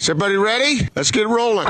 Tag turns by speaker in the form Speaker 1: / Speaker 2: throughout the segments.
Speaker 1: Is everybody ready? Let's get rolling.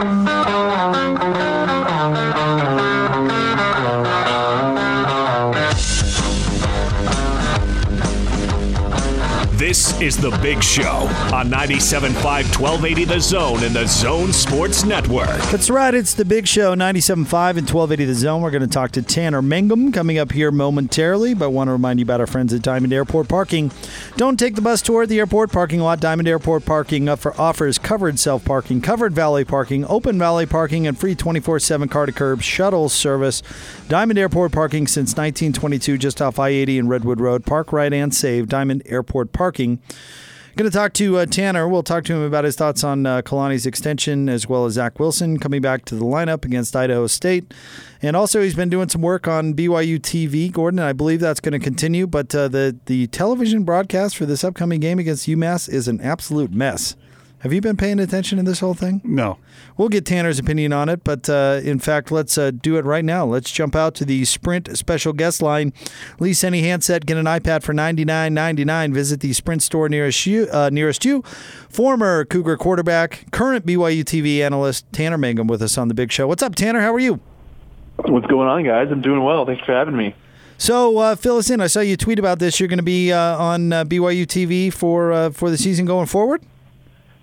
Speaker 2: This is The Big Show on 97.5 1280 The Zone and The Zone Sports Network.
Speaker 3: That's right. It's the Big Show, 97.5 and 1280 The Zone. We're going to talk to Tanner Mangum coming up here momentarily, but I want to remind you about our friends at Diamond Airport Parking. Don't take the bus tour at the airport parking lot. Diamond Airport Parking up for offers covered self parking, covered valet parking, open valet parking, and free 24 7 car to curb shuttle service. Diamond Airport Parking since 1922, just off I 80 and Redwood Road. Park right and save. Diamond Airport Parking parking. Going to talk to uh, Tanner. We'll talk to him about his thoughts on uh, Kalani's extension as well as Zach Wilson coming back to the lineup against Idaho State. And also, he's been doing some work on BYU TV, Gordon, and I believe that's going to continue. But uh, the, the television broadcast for this upcoming game against UMass is an absolute mess. Have you been paying attention to this whole thing?
Speaker 4: No.
Speaker 3: We'll get Tanner's opinion on it, but uh, in fact, let's uh, do it right now. Let's jump out to the Sprint special guest line. Lease any handset, get an iPad for ninety nine ninety nine. Visit the Sprint store nearest you. Uh, nearest you. Former Cougar quarterback, current BYU TV analyst Tanner Mangum with us on the Big Show. What's up, Tanner? How are you?
Speaker 5: What's going on, guys? I'm doing well. Thanks for having me.
Speaker 3: So uh, fill us in. I saw you tweet about this. You're going to be uh, on uh, BYU TV for uh, for the season going forward.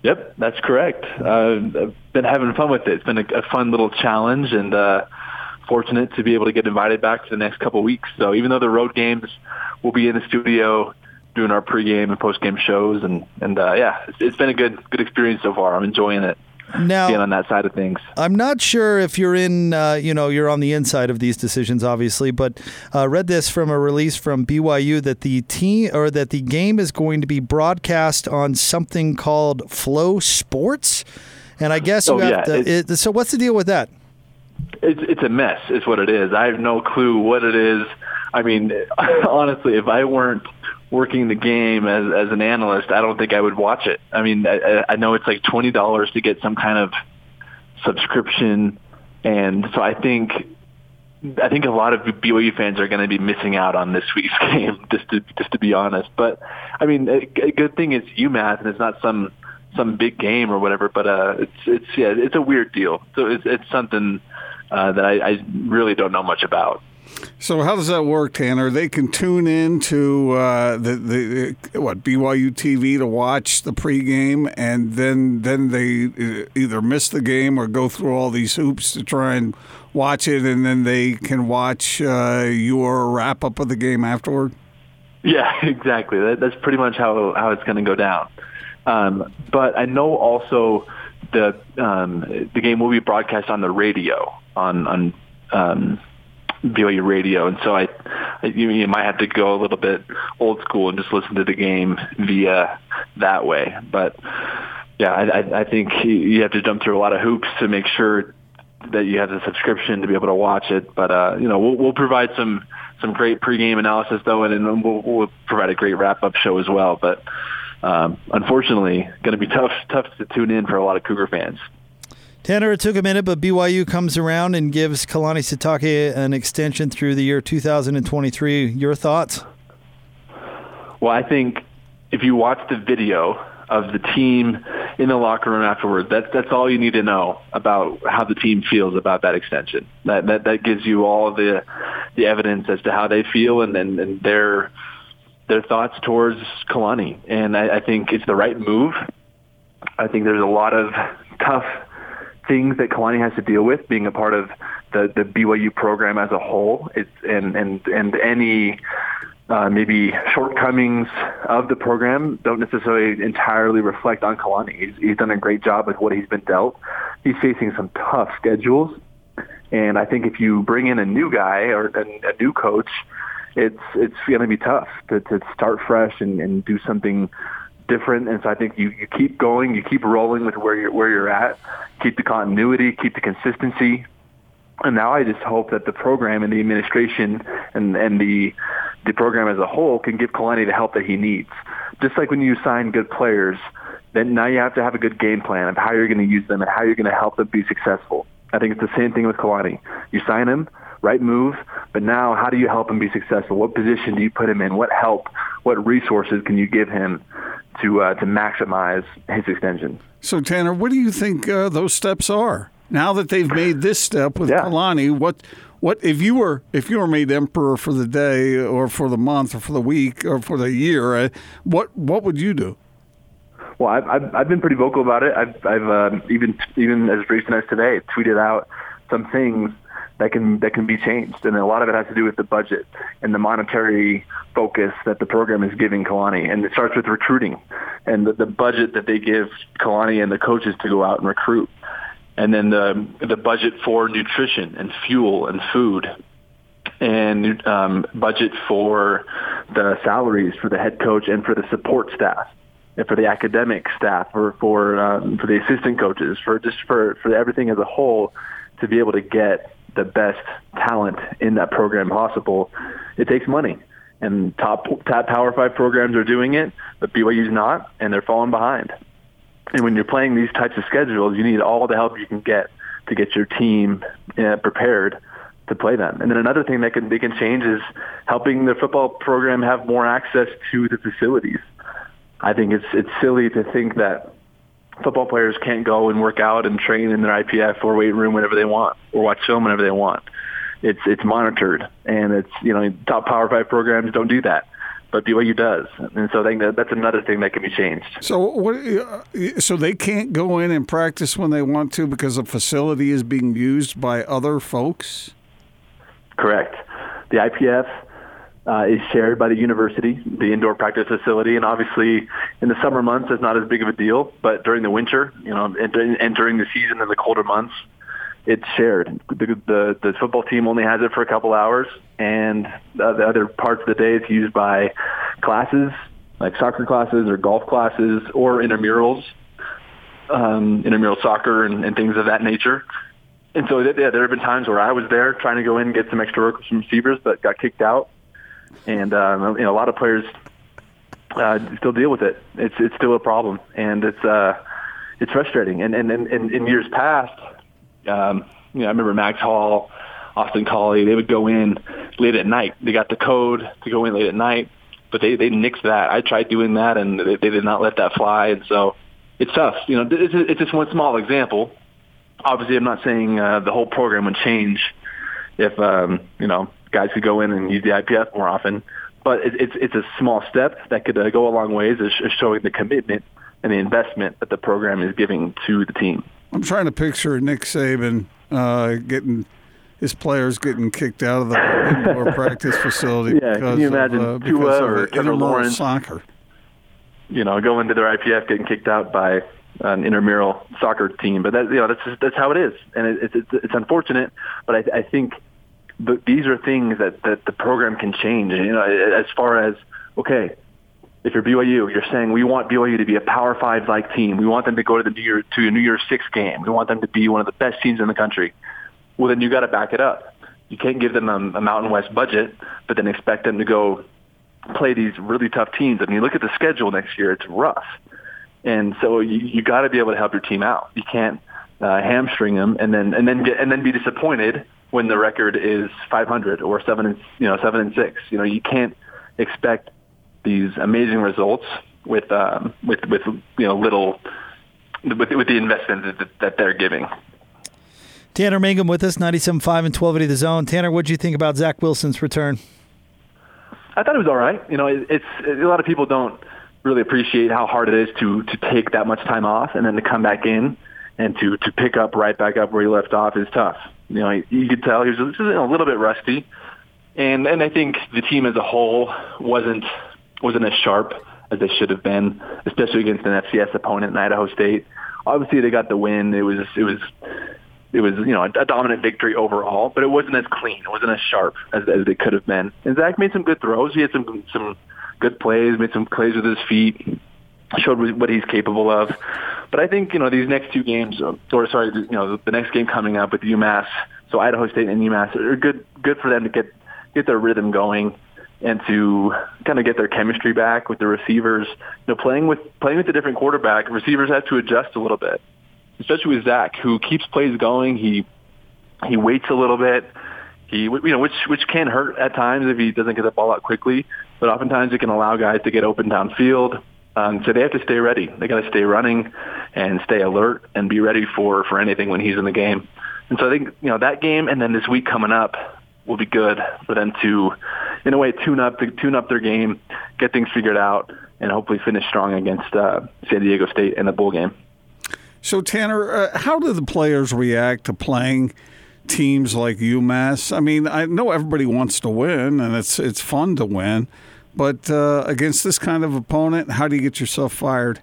Speaker 5: Yep, that's correct. Uh, I've been having fun with it. It's been a, a fun little challenge, and uh, fortunate to be able to get invited back for the next couple weeks. So even though the road games, we'll be in the studio doing our pregame and postgame shows, and and uh, yeah, it's, it's been a good good experience so far. I'm enjoying it
Speaker 3: now,
Speaker 5: being on that side of things.
Speaker 3: I'm not sure if you're in, uh, you know, you're on the inside of these decisions, obviously, but uh, read this from a release from BYU that the team or that the game is going to be broadcast on something called Flo Sports, and I guess you
Speaker 5: oh,
Speaker 3: have
Speaker 5: yeah,
Speaker 3: to. It, so what's the deal with that?
Speaker 5: It's it's a mess, is what it is. I have no clue what it is. I mean, honestly, if I weren't working the game as as an analyst, I don't think I would watch it. I mean, I, I know it's like twenty dollars to get some kind of subscription, and so I think I think a lot of BYU fans are going to be missing out on this week's game, just to just to be honest. But I mean, a, a good thing is UMass, and it's not some some big game or whatever. But uh, it's it's yeah, it's a weird deal. So it's it's something uh, that I, I really don't know much about.
Speaker 4: So how does that work, Tanner? They can tune in to uh, the, the what BYU TV to watch the pregame, and then then they either miss the game or go through all these hoops to try and watch it, and then they can watch uh, your wrap up of the game afterward.
Speaker 5: Yeah, exactly. That, that's pretty much how how it's going to go down. Um, but I know also the um, the game will be broadcast on the radio on on. Um, BYU radio, and so I, I you, you might have to go a little bit old school and just listen to the game via that way. But yeah, I, I think you have to jump through a lot of hoops to make sure that you have the subscription to be able to watch it. But uh, you know, we'll, we'll provide some some great pregame analysis though, and, and we'll, we'll provide a great wrap up show as well. But um, unfortunately, going to be tough tough to tune in for a lot of Cougar fans.
Speaker 3: Tanner, it took a minute, but BYU comes around and gives Kalani Sitake an extension through the year 2023. Your thoughts?
Speaker 5: Well, I think if you watch the video of the team in the locker room afterwards, that's that's all you need to know about how the team feels about that extension. That that, that gives you all the the evidence as to how they feel and and, and their their thoughts towards Kalani. And I, I think it's the right move. I think there's a lot of tough things that Kalani has to deal with being a part of the, the BYU program as a whole. It's and and and any uh, maybe shortcomings of the program don't necessarily entirely reflect on Kalani. He's, he's done a great job with what he's been dealt. He's facing some tough schedules, and I think if you bring in a new guy or a, a new coach, it's it's going to be tough to, to start fresh and, and do something different. And so I think you, you keep going, you keep rolling with where you're where you're at, keep the continuity, keep the consistency. And now I just hope that the program and the administration and and the the program as a whole can give Kalani the help that he needs. Just like when you sign good players, then now you have to have a good game plan of how you're going to use them and how you're going to help them be successful. I think it's the same thing with Kalani. You sign him, right move, but now how do you help him be successful? What position do you put him in? What help, what resources can you give him to uh, to maximize his extension.
Speaker 4: So Tanner, what do you think uh, those steps are? Now that they've made this step with
Speaker 5: Yeah.
Speaker 4: Kalani, what what if you were if you were made emperor for the day or for the month or for the week or for the year, uh, what what would you do?
Speaker 5: Well, I've, I've, I've been pretty vocal about it. I've, I've um, even even as recent as today tweeted out some things that can that can be changed, and a lot of it has to do with the budget and the monetary focus that the program is giving Kalani, and it starts with recruiting and the, the budget that they give Kalani and the coaches to go out and recruit, and then the the budget for nutrition and fuel and food and um, budget for the salaries for the head coach and for the support staff and for the academic staff or for um, for the assistant coaches for just for for everything as a whole to be able to get the best talent in that program possible it takes money and top top power five programs are doing it but BYU's not and they're falling behind and when you're playing these types of schedules you need all the help you can get to get your team uh, prepared to play them. And then another thing that can they can change is helping the football program have more access to the facilities. I think it's it's silly to think that football players can't go and work out and train in their IPF or weight room whenever they want or watch film whenever they want. It's it's monitored and it's you know top Power Five programs don't do that, but BYU does, and so I think that that's another thing that can be changed.
Speaker 4: So what? uh, So they can't go in and practice when they want to because the facility is being used by other folks.
Speaker 5: Correct. The IPF uh, is shared by the university, the indoor practice facility, and obviously in the summer months it's not as big of a deal, but during the winter, you know, and, and during the season in the colder months, it's shared. The, the the football team only has it for a couple hours, and uh, the other parts of the day it's used by classes like soccer classes or golf classes or intramurals, um, intramural soccer and, and things of that nature. And so, yeah, there have been times where I was there trying to go in and get some extra work with some receivers, but got kicked out. And um, you know, a lot of players uh, still deal with it. It's it's still a problem, and it's uh, it's frustrating. And and, and in years past, um, you know, I remember Max Hall, Austin Collie, they would go in late at night. They got the code to go in late at night, but they they nixed that. I tried doing that, and they, they did not let that fly. And so, it's tough. You know, it's, it's just one small example obviously I'm not saying uh, the whole program would change if um, you know guys could go in and use the IPF more often, but it, it's it's a small step that could uh, go a long ways as, as showing the commitment and the investment that the program is giving to the team.
Speaker 4: I'm trying to picture Nick Saban uh, getting his players getting kicked out of the indoor practice facility.
Speaker 5: Yeah,
Speaker 4: because
Speaker 5: can you imagine
Speaker 4: of, uh,
Speaker 5: Tua or
Speaker 4: the
Speaker 5: Trevor
Speaker 4: intramural
Speaker 5: Lawrence?
Speaker 4: soccer?
Speaker 5: You know, going to their IPF, getting kicked out by an intramural soccer team, but that you know that's just, that's how it is, and it, it's it's it's unfortunate. But I, I think the, these are things that that the program can change. You know, as far as okay, if you're BYU, you're saying we want BYU to be a Power Five like team. We want them to go to the New Year to a New Year's Six game. We want them to be one of the best teams in the country. Well, then you got to back it up. You can't give them a, a Mountain West budget, but then expect them to go play these really tough teams. I mean, look at the schedule next year; it's rough. And so you, you got to be able to help your team out. You can't uh, hamstring them and then and then get and then be disappointed when the record is 500 or seven and you know seven and six. You know you can't expect these amazing results with um, with with you know little with with the investment that, that they're giving.
Speaker 3: Tanner Mangum with us, 97.5 and 1280 The Zone. Tanner, what do you think about Zach Wilson's return?
Speaker 5: I thought it was all right. You know, it, it's a lot of people don't really appreciate how hard it is to to take that much time off and then to come back in and to to pick up right back up where you left off is tough. You know, you could tell he was just a little bit rusty, and and I think the team as a whole wasn't wasn't as sharp as they should have been, especially against an FCS opponent in Idaho State. Obviously, they got the win. It was it was it was you know a, a dominant victory overall, but it wasn't as clean. It wasn't as sharp as, as it could have been. And Zach made some good throws. He had some some good plays, made some plays with his feet, showed what he's capable of. But I think you know these next two games, uh, or sorry, you know the next game coming up with UMass, so Idaho State and UMass are good good for them to get get their rhythm going and to kind of get their chemistry back with the receivers. You know, playing with playing with a different quarterback, receivers have to adjust a little bit, especially with Zach, who keeps plays going. He he waits a little bit. He, you know, which which can hurt at times if he doesn't get the ball out quickly. But oftentimes it can allow guys to get open downfield. Um, so they have to stay ready. They got to stay running, and stay alert and be ready for for anything when he's in the game. And so I think you know that game, and then this week coming up will be good for them to, in a way, tune up tune up their game, get things figured out, and hopefully finish strong against uh, San Diego State in the bowl game.
Speaker 4: So Tanner, uh, how do the players react to playing? teams like UMass. I mean, I know everybody wants to win, and it's it's fun to win, but uh, against this kind of opponent, how do you get yourself fired?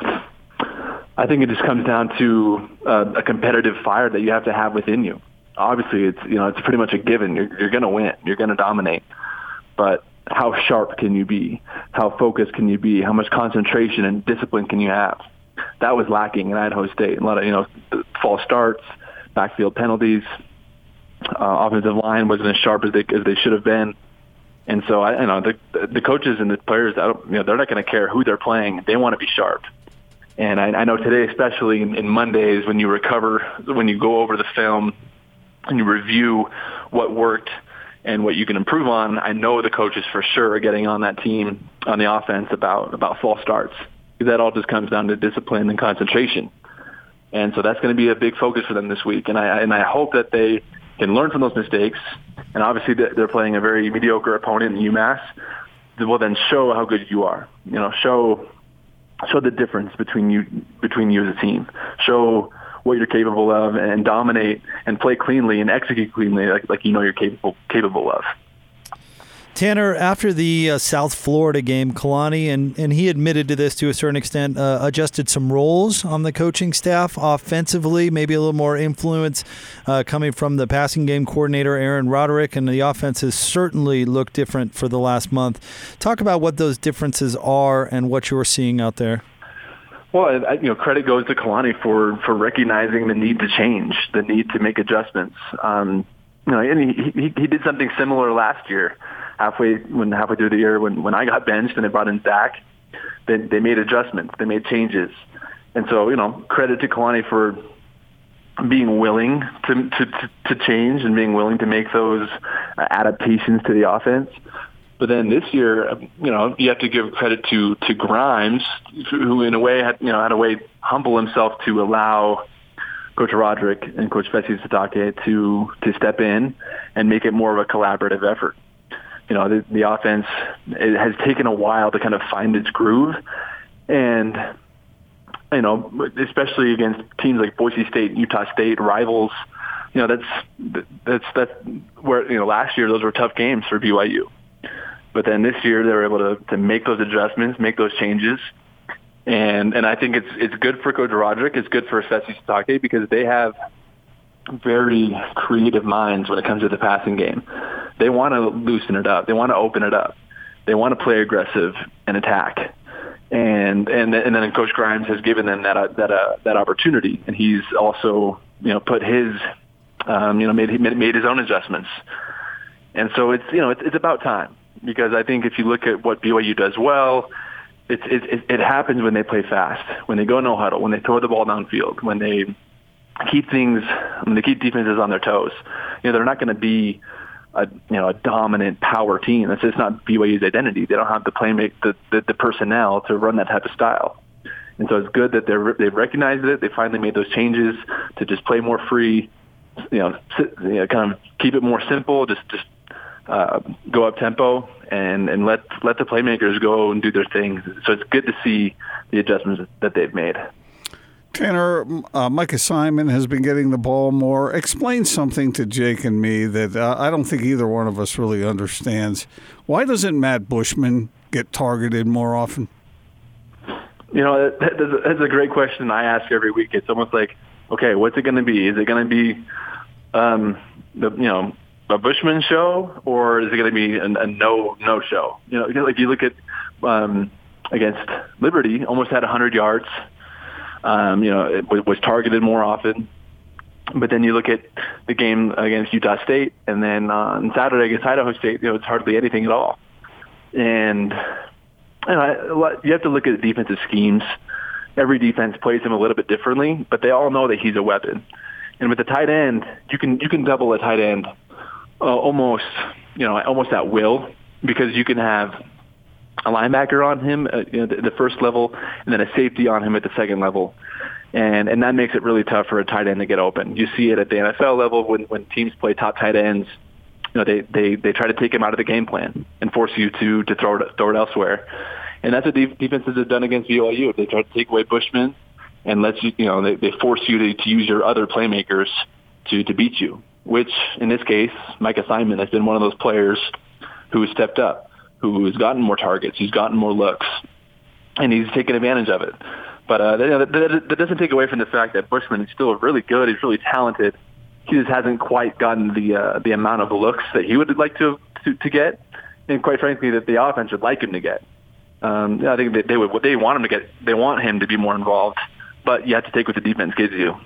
Speaker 5: I think it just comes down to uh, a competitive fire that you have to have within you. Obviously, it's you know it's pretty much a given. You're, you're going to win. You're going to dominate, but how sharp can you be? How focused can you be? How much concentration and discipline can you have? That was lacking in Idaho State. A lot of you know false starts, backfield penalties. Uh, offensive line wasn't as sharp as they as they should have been. And so I, you know, the the coaches and the players, I don't, you know, they're not going to care who they're playing. They want to be sharp. And I, I know today, especially in, in Mondays, when you recover, when you go over the film and you review what worked and what you can improve on, I know the coaches for sure are getting on that team on the offense about about false starts. That all just comes down to discipline and concentration. And so that's going to be a big focus for them this week. And I and I hope that they can learn from those mistakes. And obviously, they're playing a very mediocre opponent in UMass. Will then show how good you are. You know, show show the difference between you between you as a team. Show what you're capable of and dominate and play cleanly and execute cleanly like, like you know you're capable capable of.
Speaker 3: Tanner, after the uh, South Florida game, Kalani, and, and he admitted to this to a certain extent, uh, adjusted some roles on the coaching staff offensively, maybe a little more influence uh, coming from the passing game coordinator, Aaron Roderick, and the offense has certainly looked different for the last month. Talk about what those differences are and what you're seeing out there.
Speaker 5: Well, you know, credit goes to Kalani for, for recognizing the need to change, the need to make adjustments. Um, you know, and he, he, he did something similar last year halfway when halfway through the year when when I got benched and they brought in Zach, they they made adjustments, they made changes, and so you know credit to Kalani for being willing to to to, change and being willing to make those uh, adaptations to the offense. But then this year, um, you know, you have to give credit to to Grimes, who in a way had you know had a way humble himself to allow Coach Roderick and Coach Fesi Sitake to to step in and make it more of a collaborative effort you know, the, the offense it has taken a while to kind of find its groove. And, you know, especially against teams like Boise State, Utah State, rivals, you know, that's, that's, that's where, you know, last year those were tough games for BYU. But then this year they were able to, to make those adjustments, make those changes. And, and I think it's, it's good for Coach Roderick. It's good for Fesi Sitake because they have very creative minds when it comes to the passing game. They want to loosen it up. They want to open it up. They want to play aggressive and attack. And and and then Coach Grimes has given them that uh, that uh, that opportunity, and he's also you know put his um, you know made made his own adjustments. And so it's you know it's, it's about time because I think if you look at what BYU does well, it's it, it happens when they play fast, when they go no huddle, when they throw the ball downfield, when they keep things, when they keep defenses on their toes. You know they're not going to be a you know a dominant power team. That's just not BYU's identity. They don't have the playmate the, the the personnel to run that type of style. And so it's good that they're they've recognized it. They finally made those changes to just play more free. You know, sit, you know kind of keep it more simple. Just just uh, go up tempo and and let let the playmakers go and do their things. So it's good to see the adjustments that they've made.
Speaker 4: Tanner, uh, Micah Simon has been getting the ball more. Explain something to Jake and me that uh, I don't think either one of us really understands. Why doesn't Matt Bushman get targeted more often?
Speaker 5: You know, that's a great question I ask every week. It's almost like, okay, what's it going to be? Is it going to be, um, the you know, a Bushman show, or is it going to be a, a no no show? You know, like you look at um, against Liberty, almost had 100 yards um, you know, it was targeted more often. But then you look at the game against Utah State, and then on Saturday against Idaho State, you know, it's hardly anything at all. And you, know, you have to look at defensive schemes. Every defense plays him a little bit differently, but they all know that he's a weapon. And with the tight end, you can you can double a tight end uh, almost you know almost at will because you can have a linebacker on him, uh, you know, the, the first level, and then a safety on him at the second level. And and that makes it really tough for a tight end to get open. You see it at the NFL level when when teams play top tight ends. You know, they they they try to take him out of the game plan and force you to to throw it throw it elsewhere. And that's what defenses have done against BYU. They try to take away Bushman and let you, you know, they, they force you to, to use your other playmakers to, to beat you, which in this case, Micah Simon has been one of those players who has stepped up, who has gotten more targets, he's gotten more looks, and he's taken advantage of it. But uh, that, that, that doesn't take away from the fact that Bushman is still really good. He's really talented. He just hasn't quite gotten the uh, the amount of looks that he would like to, to to get, and quite frankly, that the offense would like him to get. Um, I think they would. They want him to get. They want him to be more involved, but you have to take what the defense gives you.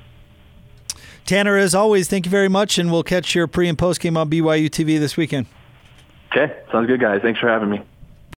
Speaker 3: Tanner, as always, thank you very much, and we'll catch your pre and post game on BYU TV this weekend.
Speaker 5: Okay, sounds good, guys. Thanks for having me.